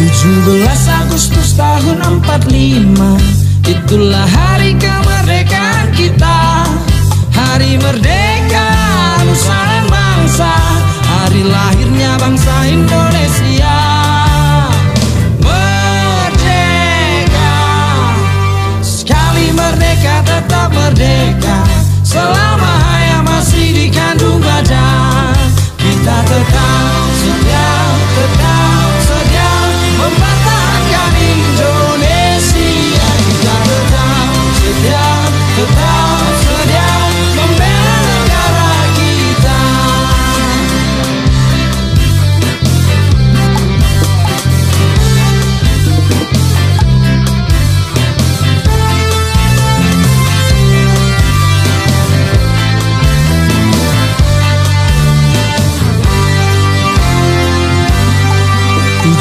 17 Agustus tahun 45 Itulah hari kemerdekaan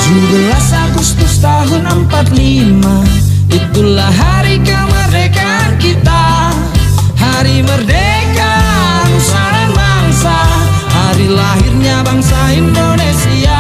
17 Agustus tahun 45 Itulah hari kemerdekaan kita. Hari merdeka, nusaran bangsa Hari lahirnya bangsa Indonesia.